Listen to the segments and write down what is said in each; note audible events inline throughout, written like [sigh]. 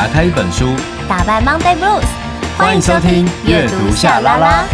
打开一本书，打败 Monday Blues。欢迎收听阅读夏拉拉。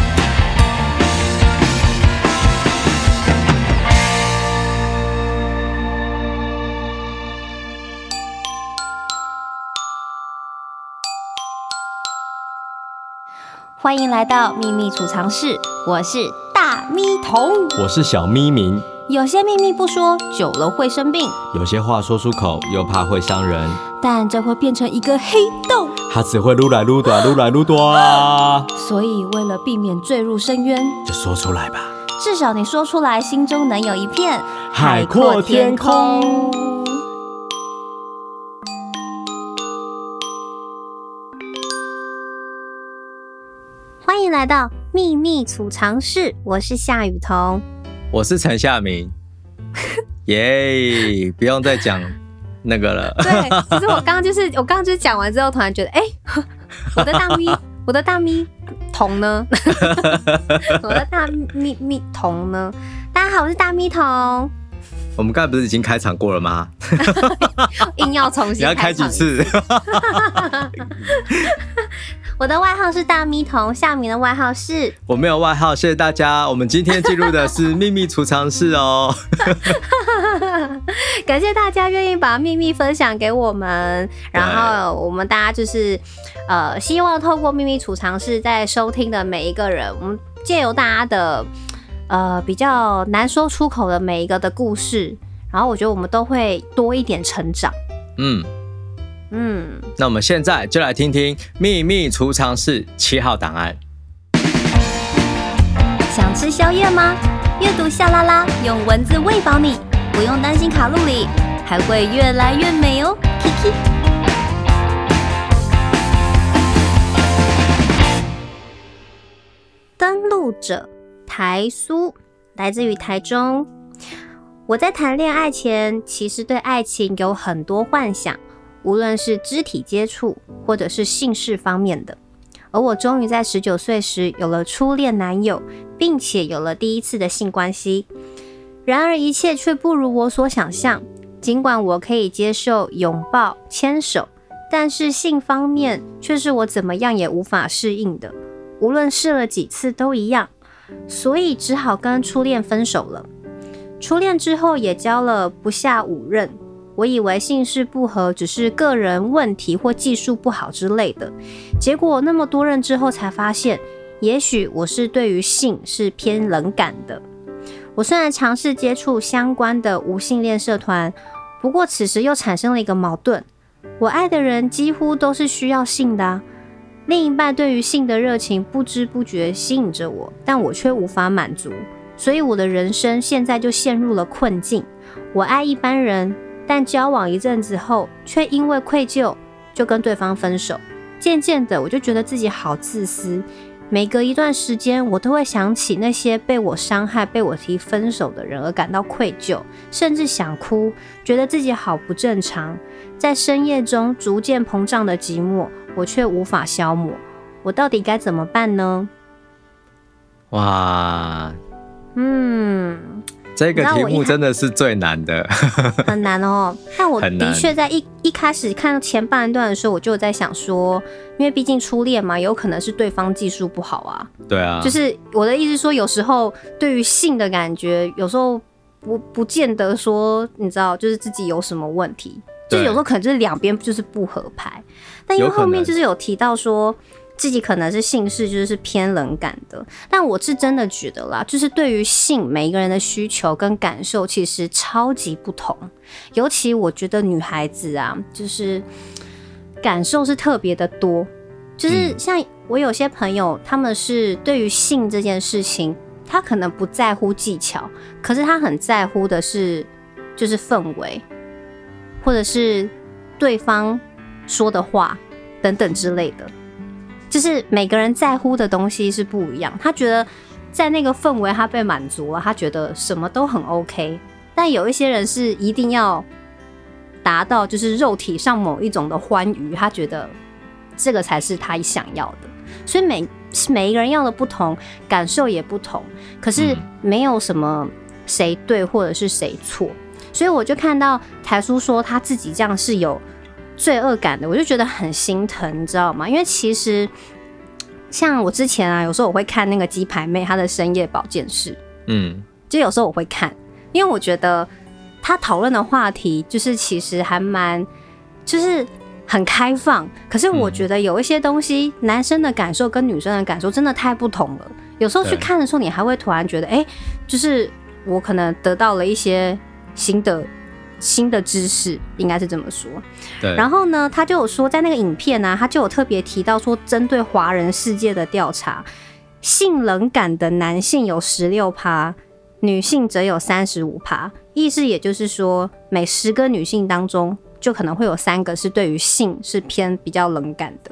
欢迎来到秘密储藏室，我是大咪童，我是小咪明。有些秘密不说，久了会生病；有些话说出口，又怕会伤人。但这会变成一个黑洞，它只会撸来撸短，撸来撸短。所以为了避免坠入深渊，就说出来吧。至少你说出来，心中能有一片海阔天空。欢迎来到秘密储藏室，我是夏雨桐。我是陈夏明，[laughs] 耶！不用再讲那个了。[laughs] 对，其实我刚刚就是我刚刚就是讲完之后，突然觉得，哎、欸，[laughs] 我的大咪，我的大咪童呢？[laughs] 我的大咪咪童呢？大家好，我是大咪童。我们刚才不是已经开场过了吗？硬要重新开，你要开几次？我的外号是大咪童，夏明的外号是……我没有外号，谢谢大家。我们今天进入的是秘密储藏室哦。感谢大家愿意把秘密分享给我们，然后我们大家就是呃，希望透过秘密储藏室在收听的每一个人，我们借由大家的呃比较难说出口的每一个的故事，然后我觉得我们都会多一点成长。嗯。嗯，那我们现在就来听听秘密储藏室七号档案。想吃宵夜吗？阅读夏拉拉用文字喂饱你，不用担心卡路里，还会越来越美哦。Kiki，登录者台苏，来自于台中。我在谈恋爱前，其实对爱情有很多幻想。无论是肢体接触，或者是性事方面的，而我终于在十九岁时有了初恋男友，并且有了第一次的性关系。然而一切却不如我所想象。尽管我可以接受拥抱、牵手，但是性方面却是我怎么样也无法适应的。无论试了几次都一样，所以只好跟初恋分手了。初恋之后也交了不下五任。我以为性事不合只是个人问题或技术不好之类的，结果那么多任之后才发现，也许我是对于性是偏冷感的。我虽然尝试接触相关的无性恋社团，不过此时又产生了一个矛盾：我爱的人几乎都是需要性的，另一半对于性的热情不知不觉吸引着我，但我却无法满足，所以我的人生现在就陷入了困境。我爱一般人。但交往一阵子后，却因为愧疚就跟对方分手。渐渐的，我就觉得自己好自私。每隔一段时间，我都会想起那些被我伤害、被我提分手的人，而感到愧疚，甚至想哭，觉得自己好不正常。在深夜中逐渐膨胀的寂寞，我却无法消磨。我到底该怎么办呢？哇，嗯。这个题目真的是最难的，很难哦。但我的确在一一开始看前半段的时候，我就在想说，因为毕竟初恋嘛，有可能是对方技术不好啊。对啊，就是我的意思说，有时候对于性的感觉，有时候不不见得说，你知道，就是自己有什么问题，就是有时候可能就是两边就是不合拍。但因为后面就是有提到说。自己可能是性事就是偏冷感的，但我是真的觉得啦，就是对于性，每一个人的需求跟感受其实超级不同。尤其我觉得女孩子啊，就是感受是特别的多。就是像我有些朋友，他们是对于性这件事情，他可能不在乎技巧，可是他很在乎的是就是氛围，或者是对方说的话等等之类的。就是每个人在乎的东西是不一样，他觉得在那个氛围他被满足了，他觉得什么都很 OK。但有一些人是一定要达到就是肉体上某一种的欢愉，他觉得这个才是他想要的。所以每每一个人要的不同，感受也不同。可是没有什么谁对或者是谁错。所以我就看到台叔说他自己这样是有罪恶感的，我就觉得很心疼，你知道吗？因为其实像我之前啊，有时候我会看那个鸡排妹她的深夜保健室，嗯，就有时候我会看，因为我觉得她讨论的话题就是其实还蛮就是很开放，可是我觉得有一些东西，男生的感受跟女生的感受真的太不同了。有时候去看的时候，你还会突然觉得，哎，就是我可能得到了一些新的。新的知识应该是这么说，对。然后呢，他就有说，在那个影片呢、啊，他就有特别提到说，针对华人世界的调查，性冷感的男性有十六趴，女性则有三十五趴。意思也就是说，每十个女性当中，就可能会有三个是对于性是偏比较冷感的。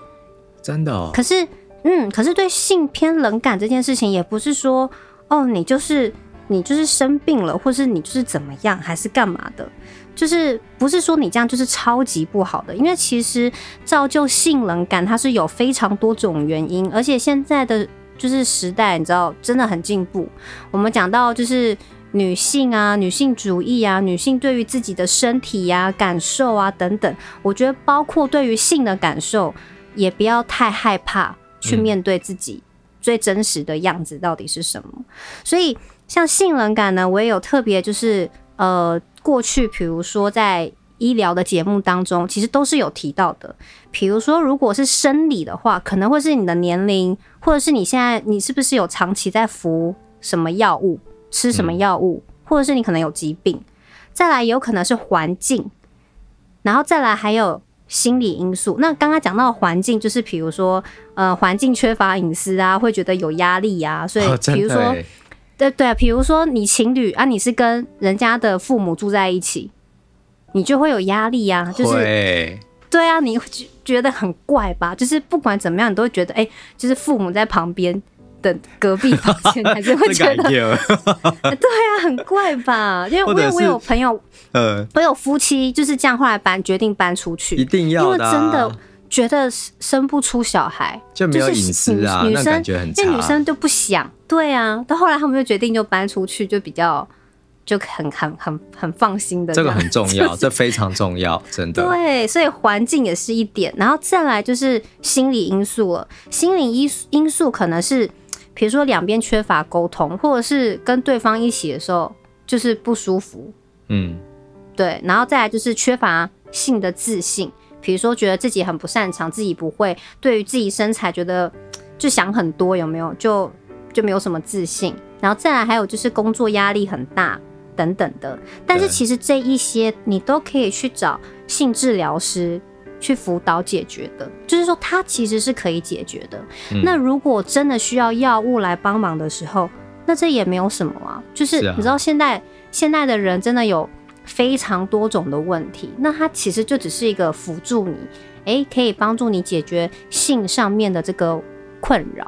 真的哦。可是，嗯，可是对性偏冷感这件事情，也不是说，哦，你就是。你就是生病了，或是你就是怎么样，还是干嘛的？就是不是说你这样就是超级不好的？因为其实造就性冷感，它是有非常多种原因，而且现在的就是时代，你知道真的很进步。我们讲到就是女性啊，女性主义啊，女性对于自己的身体呀、啊、感受啊等等，我觉得包括对于性的感受，也不要太害怕去面对自己最真实的样子到底是什么。嗯、所以。像性冷感呢，我也有特别，就是呃，过去比如说在医疗的节目当中，其实都是有提到的。比如说，如果是生理的话，可能会是你的年龄，或者是你现在你是不是有长期在服什么药物，吃什么药物，嗯、或者是你可能有疾病。再来有可能是环境，然后再来还有心理因素。那刚刚讲到环境，就是比如说呃，环境缺乏隐私啊，会觉得有压力啊，所以比如说。哦对啊，比如说你情侣啊，你是跟人家的父母住在一起，你就会有压力呀、啊，就是会对啊，你会觉得很怪吧？就是不管怎么样，你都会觉得，哎、欸，就是父母在旁边的隔壁房间，[laughs] 还是会觉得，[laughs] 对啊，很怪吧？因为我有我有朋友，呃，我有夫妻就是这样，后来搬决定搬出去，一定要因为真的。觉得生不出小孩就没有隐私啊，女生因为女生就不想，对啊。到后来他们就决定就搬出去，就比较就很很很很放心的。这个很重要，[laughs] 这非常重要，真的。对，所以环境也是一点，然后再来就是心理因素了。心理因因素可能是，比如说两边缺乏沟通，或者是跟对方一起的时候就是不舒服，嗯，对。然后再来就是缺乏性的自信。比如说，觉得自己很不擅长，自己不会，对于自己身材觉得 [tsk] 就想很多，有没有？就就没有什么自信。然后再来，还有就是工作压力很大等等的。但是其实这一些你都可以去找性治疗师去辅导解决的，就是说它其实是可以解决的。嗯。那如果真的需要药物来帮忙的时候，那这也没有什么啊。就是你知道现在现在的人真的有。非常多种的问题，那它其实就只是一个辅助你，诶，可以帮助你解决性上面的这个困扰，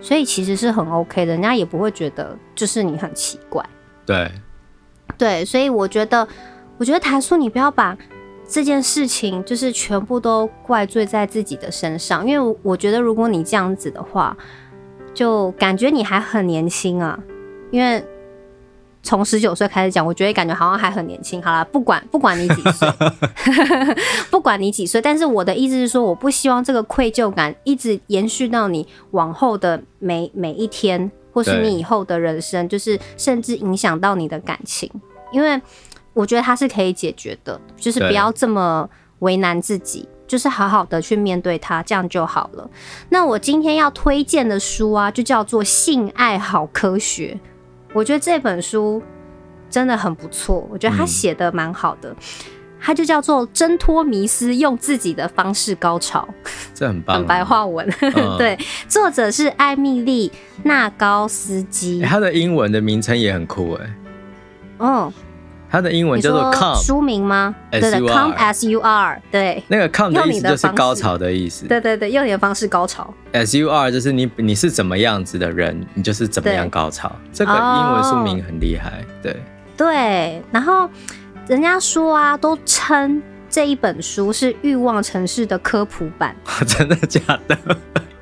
所以其实是很 OK 的，人家也不会觉得就是你很奇怪。对，对，所以我觉得，我觉得台叔，你不要把这件事情就是全部都怪罪在自己的身上，因为我觉得如果你这样子的话，就感觉你还很年轻啊，因为。从十九岁开始讲，我觉得感觉好像还很年轻。好了，不管不管你几岁，[laughs] 不管你几岁，但是我的意思是说，我不希望这个愧疚感一直延续到你往后的每每一天，或是你以后的人生，就是甚至影响到你的感情。因为我觉得它是可以解决的，就是不要这么为难自己，就是好好的去面对它，这样就好了。那我今天要推荐的书啊，就叫做《性爱好科学》。我觉得这本书真的很不错，我觉得他写的蛮好的，他、嗯、就叫做《挣脱迷思，用自己的方式高潮》，[laughs] 这很棒、啊，很白话文。嗯、[laughs] 对，作者是艾米丽纳高斯基，他的英文的名称也很酷哎。嗯。它的英文叫做 come 书名吗？对的，come as you are。对，那个 come 的意思就是高潮的意思。对对对，用你的方式高潮。as you are 就是你你是怎么样子的人，你就是怎么样高潮。这个英文书名很厉害。对对，然后人家说啊，都称这一本书是欲望城市的科普版。[laughs] 真的假的？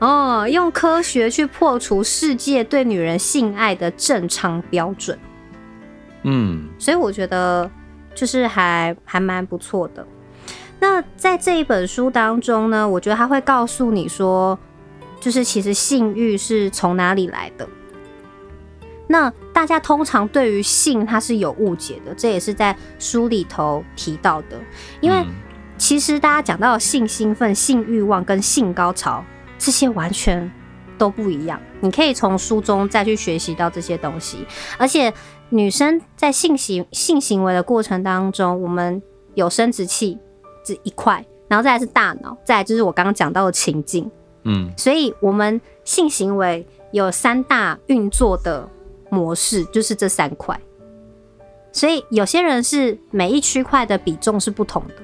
哦，用科学去破除世界对女人性爱的正常标准。嗯，所以我觉得就是还还蛮不错的。那在这一本书当中呢，我觉得他会告诉你说，就是其实性欲是从哪里来的。那大家通常对于性它是有误解的，这也是在书里头提到的。因为其实大家讲到性兴奋、性欲望跟性高潮这些完全都不一样。你可以从书中再去学习到这些东西。而且女生在性行性行为的过程当中，我们有生殖器这一块，然后再来是大脑，再来就是我刚刚讲到的情境。嗯，所以我们性行为有三大运作的。模式就是这三块，所以有些人是每一区块的比重是不同的。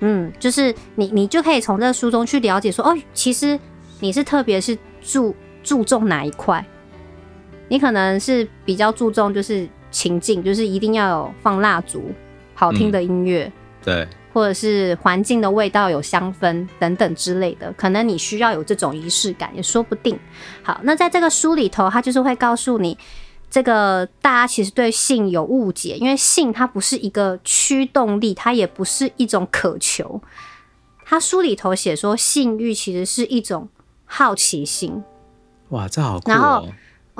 嗯，就是你你就可以从这个书中去了解说，哦，其实你是特别是注注重哪一块？你可能是比较注重就是情境，就是一定要有放蜡烛、好听的音乐，嗯，对。或者是环境的味道有香氛等等之类的，可能你需要有这种仪式感也说不定。好，那在这个书里头，它就是会告诉你，这个大家其实对性有误解，因为性它不是一个驱动力，它也不是一种渴求。它书里头写说，性欲其实是一种好奇心。哇，这好酷哦。然后，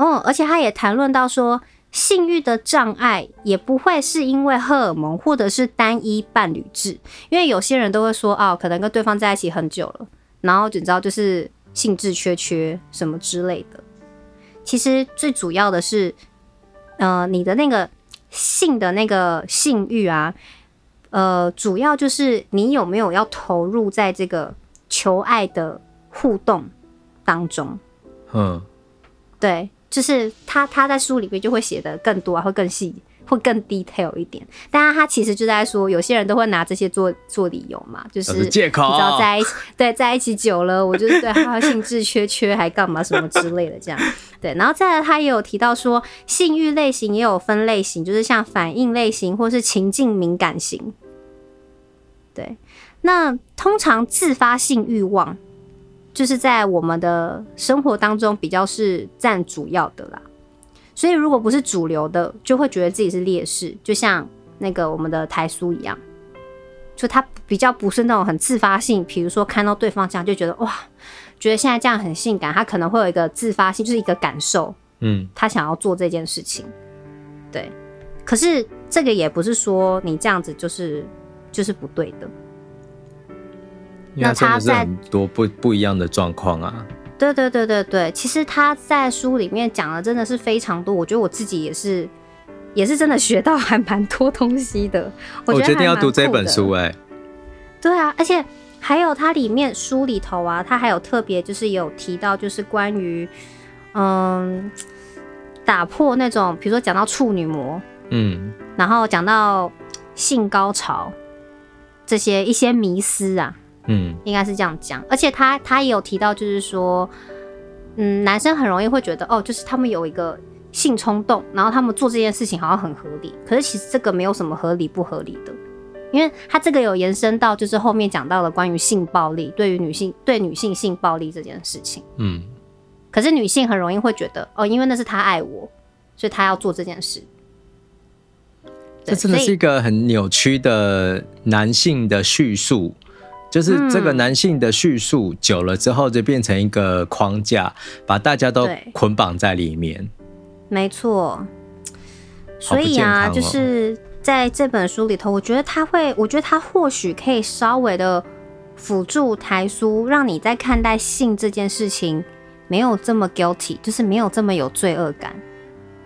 嗯，而且他也谈论到说。性欲的障碍也不会是因为荷尔蒙或者是单一伴侣制，因为有些人都会说哦，可能跟对方在一起很久了，然后就知道就是兴致缺缺什么之类的。其实最主要的是，呃，你的那个性的那个性欲啊，呃，主要就是你有没有要投入在这个求爱的互动当中。嗯，对。就是他，他在书里面就会写的更多啊，会更细，会更 detail 一点。当然，他其实就在说，有些人都会拿这些做做理由嘛，就是借口，你知道在一起，对，在一起久了，我就是对他兴致缺缺，还干嘛什么之类的这样。对，然后再来，他也有提到说，性欲类型也有分类型，就是像反应类型或是情境敏感型。对，那通常自发性欲望。就是在我们的生活当中比较是占主要的啦，所以如果不是主流的，就会觉得自己是劣势，就像那个我们的台苏一样，就他比较不是那种很自发性，比如说看到对方这样就觉得哇，觉得现在这样很性感，他可能会有一个自发性，就是一个感受，嗯，他想要做这件事情，对，可是这个也不是说你这样子就是就是不对的。那他在很多不不一样的状况啊，对对对对对，其实他在书里面讲的真的是非常多，我觉得我自己也是也是真的学到还蛮多东西的。[laughs] 我决定要读这本书哎、欸，对啊，而且还有它里面书里头啊，它还有特别就是有提到就是关于嗯打破那种比如说讲到处女膜，嗯，然后讲到性高潮这些一些迷思啊。嗯，应该是这样讲，而且他他也有提到，就是说，嗯，男生很容易会觉得，哦，就是他们有一个性冲动，然后他们做这件事情好像很合理，可是其实这个没有什么合理不合理的，因为他这个有延伸到，就是后面讲到了关于性暴力，对于女性对女性性暴力这件事情，嗯，可是女性很容易会觉得，哦，因为那是他爱我，所以他要做这件事，这真的是一个很扭曲的男性的叙述。就是这个男性的叙述久了之后，就变成一个框架，把大家都捆绑在里面。没错，所以啊，就是在这本书里头，我觉得他会，我觉得他或许可以稍微的辅助台书，让你在看待性这件事情没有这么 guilty，就是没有这么有罪恶感，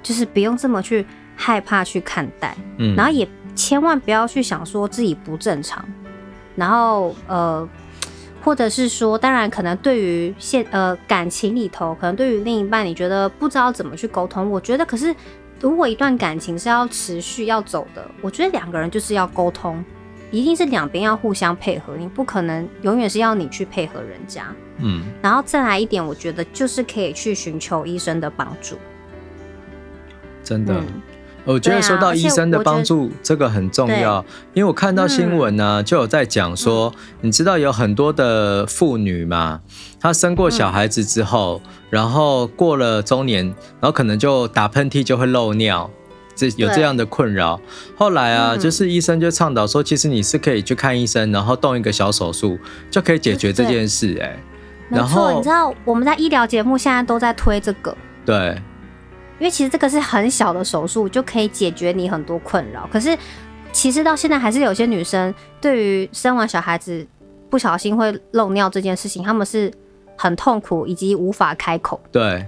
就是不用这么去害怕去看待，嗯，然后也千万不要去想说自己不正常。然后呃，或者是说，当然可能对于现呃感情里头，可能对于另一半，你觉得不知道怎么去沟通。我觉得，可是如果一段感情是要持续要走的，我觉得两个人就是要沟通，一定是两边要互相配合，你不可能永远是要你去配合人家。嗯，然后再来一点，我觉得就是可以去寻求医生的帮助。真的。嗯我觉得说到医生的帮助，这个很重要，因为我看到新闻呢，就有在讲说，你知道有很多的妇女嘛，她生过小孩子之后，然后过了中年，然后可能就打喷嚏就会漏尿，这有这样的困扰。后来啊，就是医生就倡导说，其实你是可以去看医生，然后动一个小手术就可以解决这件事。哎，然后你知道我们在医疗节目现在都在推这个，对，因为其实这个是很小的手术就可以解决你很多困扰。可是其实到现在还是有些女生对于生完小孩子不小心会漏尿这件事情，她们是。很痛苦，以及无法开口。对，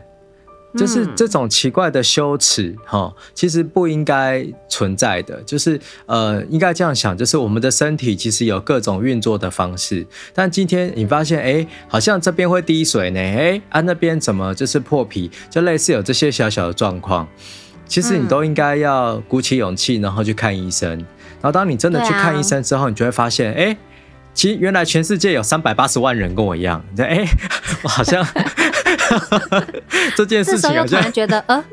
就是这种奇怪的羞耻，哈、嗯，其实不应该存在的。就是呃，应该这样想，就是我们的身体其实有各种运作的方式。但今天你发现，哎、欸，好像这边会滴水呢，哎、欸，啊那边怎么就是破皮，就类似有这些小小的状况。其实你都应该要鼓起勇气，然后去看医生。然后当你真的去看医生之后，你就会发现，哎、欸。其实原来全世界有三百八十万人跟我一样，哎、欸，我 [laughs] 好像 [laughs] 这件事情，我突然觉得，呃，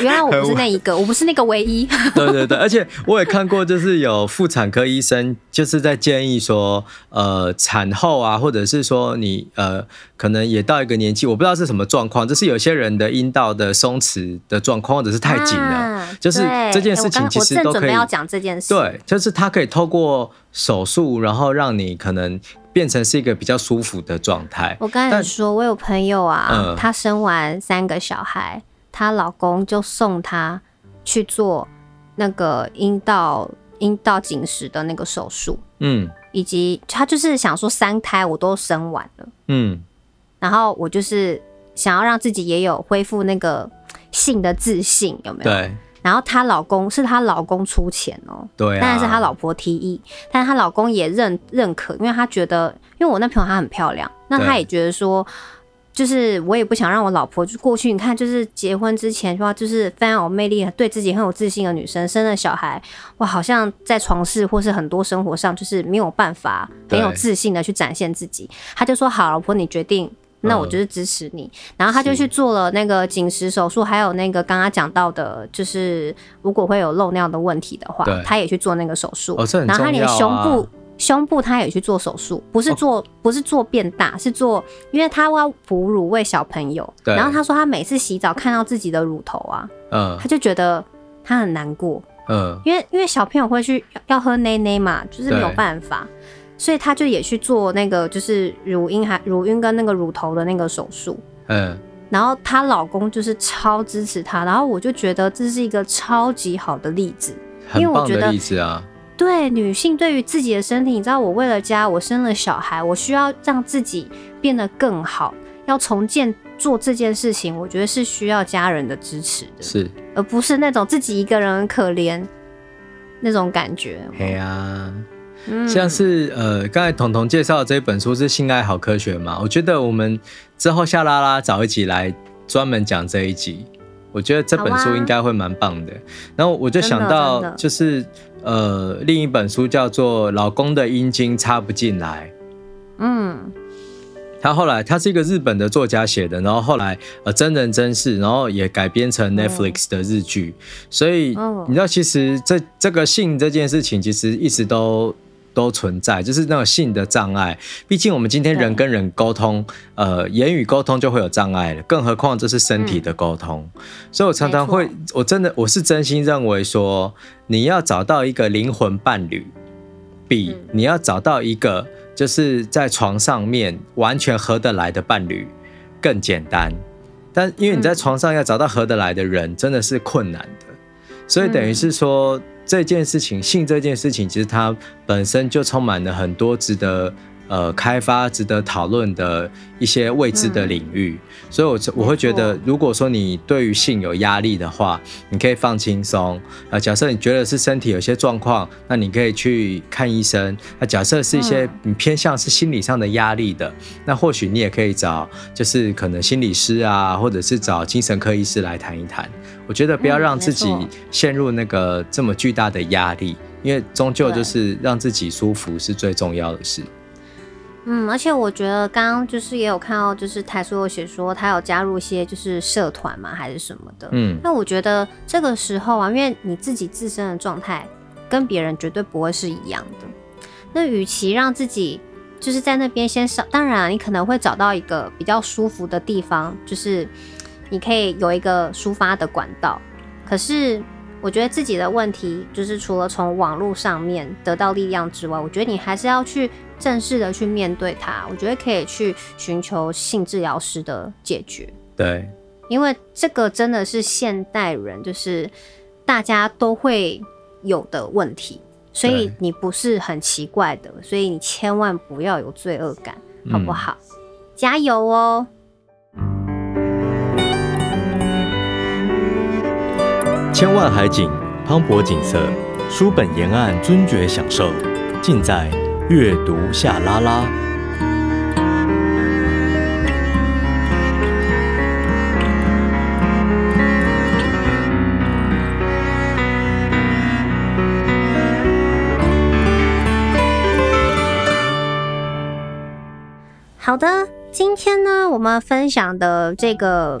原来我不是那一个，我不是那个唯一。[laughs] 对对对，而且我也看过，就是有妇产科医生就是在建议说，呃，产后啊，或者是说你呃，可能也到一个年纪，我不知道是什么状况，就是有些人的阴道的松弛的状况，或者是太紧了、啊，就是这件事情其实都可以。欸、要讲这件事，对，就是他可以透过。手术，然后让你可能变成是一个比较舒服的状态。我刚才说，我有朋友啊，她、嗯、生完三个小孩，她老公就送她去做那个阴道阴道紧实的那个手术。嗯，以及她就是想说三胎我都生完了。嗯，然后我就是想要让自己也有恢复那个性的自信，有没有？对。然后她老公是她老公出钱哦，对啊，当然是她老婆提议，但是她老公也认认可，因为他觉得，因为我那朋友她很漂亮，那他也觉得说，就是我也不想让我老婆就过去，你看就是结婚之前说就是非常有魅力，对自己很有自信的女生，生了小孩，哇，好像在床事或是很多生活上就是没有办法很有自信的去展现自己，他就说好，老婆你决定。那我就是支持你，然后他就去做了那个紧实手术，还有那个刚刚讲到的，就是如果会有漏尿的问题的话，他也去做那个手术。哦，然后他连胸部胸部他也去做手术，不是做不是做变大，是做，因为他要哺乳喂小朋友。然后他说他每次洗澡看到自己的乳头啊，嗯，他就觉得他很难过，嗯，因为因为小朋友会去要喝奶奶嘛，就是没有办法。所以他就也去做那个，就是乳晕还乳晕跟那个乳头的那个手术。嗯，然后她老公就是超支持她，然后我就觉得这是一个超级好的例子，因为我觉得例子啊，对女性对于自己的身体，你知道，我为了家，我生了小孩，我需要让自己变得更好，要重建做这件事情，我觉得是需要家人的支持的，是，而不是那种自己一个人很可怜那种感觉。对啊。像是呃，刚才彤彤介绍的这一本书是《性爱好科学》嘛？我觉得我们之后下拉拉找一集来专门讲这一集，我觉得这本书应该会蛮棒的。然后我就想到，就是呃，另一本书叫做《老公的阴茎插不进来》。嗯，他后来他是一个日本的作家写的，然后后来呃真人真事，然后也改编成 Netflix 的日剧。所以你知道，其实这这个性这件事情，其实一直都。都存在，就是那种性的障碍。毕竟我们今天人跟人沟通，呃，言语沟通就会有障碍了，更何况这是身体的沟通。嗯。所以我常常会，我真的我是真心认为说，你要找到一个灵魂伴侣，比你要找到一个就是在床上面完全合得来的伴侣更简单。但因为你在床上要找到合得来的人，真的是困难的。所以等于是说。这件事情，性这件事情，其实它本身就充满了很多值得呃开发、值得讨论的一些未知的领域。嗯、所以我，我我会觉得，如果说你对于性有压力的话，你可以放轻松。呃，假设你觉得是身体有些状况，那你可以去看医生。那假设是一些你偏向是心理上的压力的，那或许你也可以找，就是可能心理师啊，或者是找精神科医师来谈一谈。我觉得不要让自己陷入那个这么巨大的压力，因为终究就是让自己舒服是最重要的事。嗯，而且我觉得刚刚就是也有看到，就是台叔有写说他有加入一些就是社团嘛，还是什么的。嗯，那我觉得这个时候啊，因为你自己自身的状态跟别人绝对不会是一样的。那与其让自己就是在那边先上，当然你可能会找到一个比较舒服的地方，就是。你可以有一个抒发的管道，可是我觉得自己的问题就是除了从网络上面得到力量之外，我觉得你还是要去正式的去面对它。我觉得可以去寻求性治疗师的解决。对，因为这个真的是现代人就是大家都会有的问题，所以你不是很奇怪的，所以你千万不要有罪恶感，好不好？嗯、加油哦！千万海景，磅礴景色，书本沿岸尊爵享受，尽在阅读夏拉拉。好的，今天呢，我们分享的这个。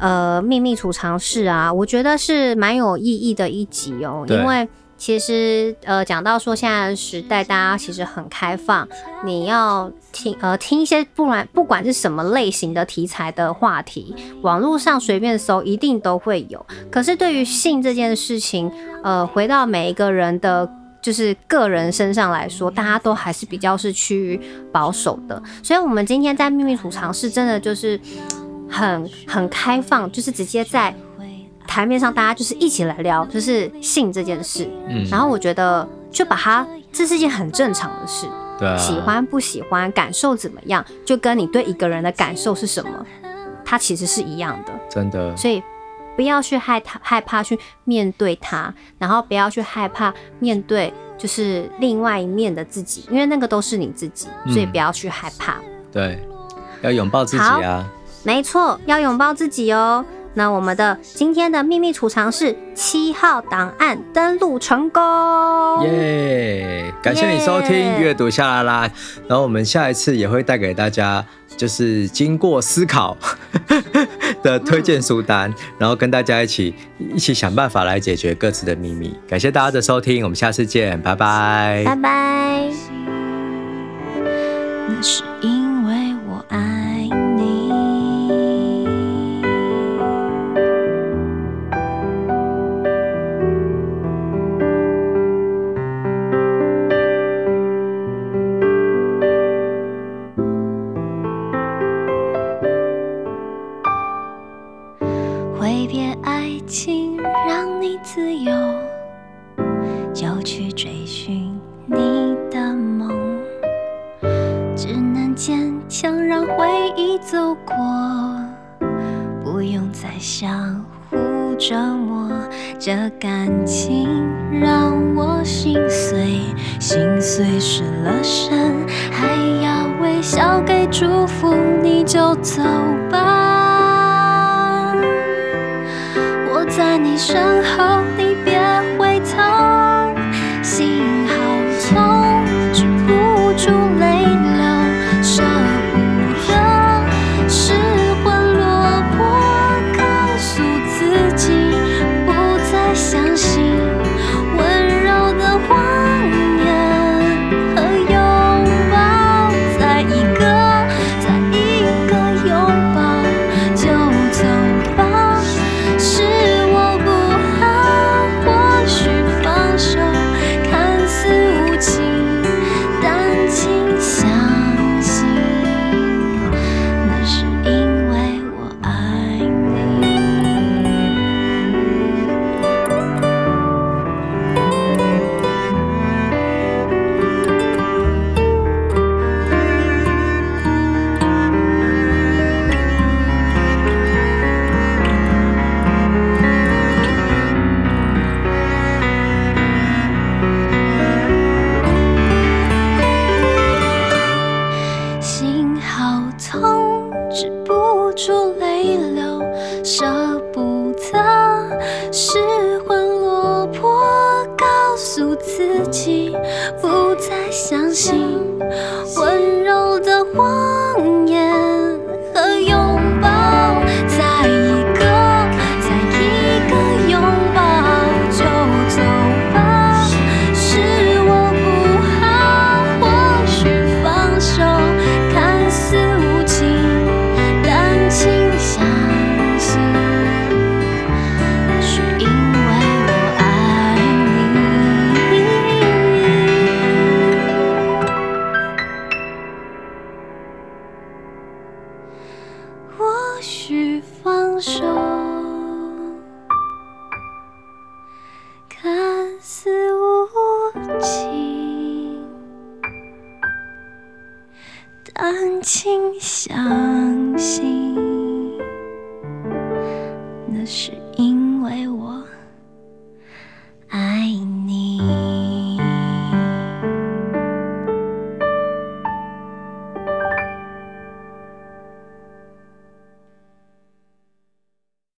呃，秘密储藏室啊，我觉得是蛮有意义的一集哦。因为其实呃，讲到说现在的时代，大家其实很开放，你要听呃听一些不管不管是什么类型的题材的话题，网络上随便搜一定都会有。可是对于性这件事情，呃，回到每一个人的就是个人身上来说，大家都还是比较是趋于保守的。所以，我们今天在秘密储藏室真的就是。很很开放，就是直接在台面上，大家就是一起来聊，就是性这件事。嗯，然后我觉得就把它，这是一件很正常的事。对啊，喜欢不喜欢，感受怎么样，就跟你对一个人的感受是什么，它其实是一样的。真的。所以不要去害他害怕去面对他，然后不要去害怕面对就是另外一面的自己，因为那个都是你自己，所以不要去害怕。嗯，对，要拥抱自己啊。没错，要拥抱自己哦。那我们的今天的秘密储藏室七号档案登录成功，耶！感谢你收听阅读夏拉拉。然后我们下一次也会带给大家，就是经过思考 [laughs] 的推荐书单，然后跟大家一起一起想办法来解决各自的秘密。感谢大家的收听，我们下次见，拜拜，拜拜。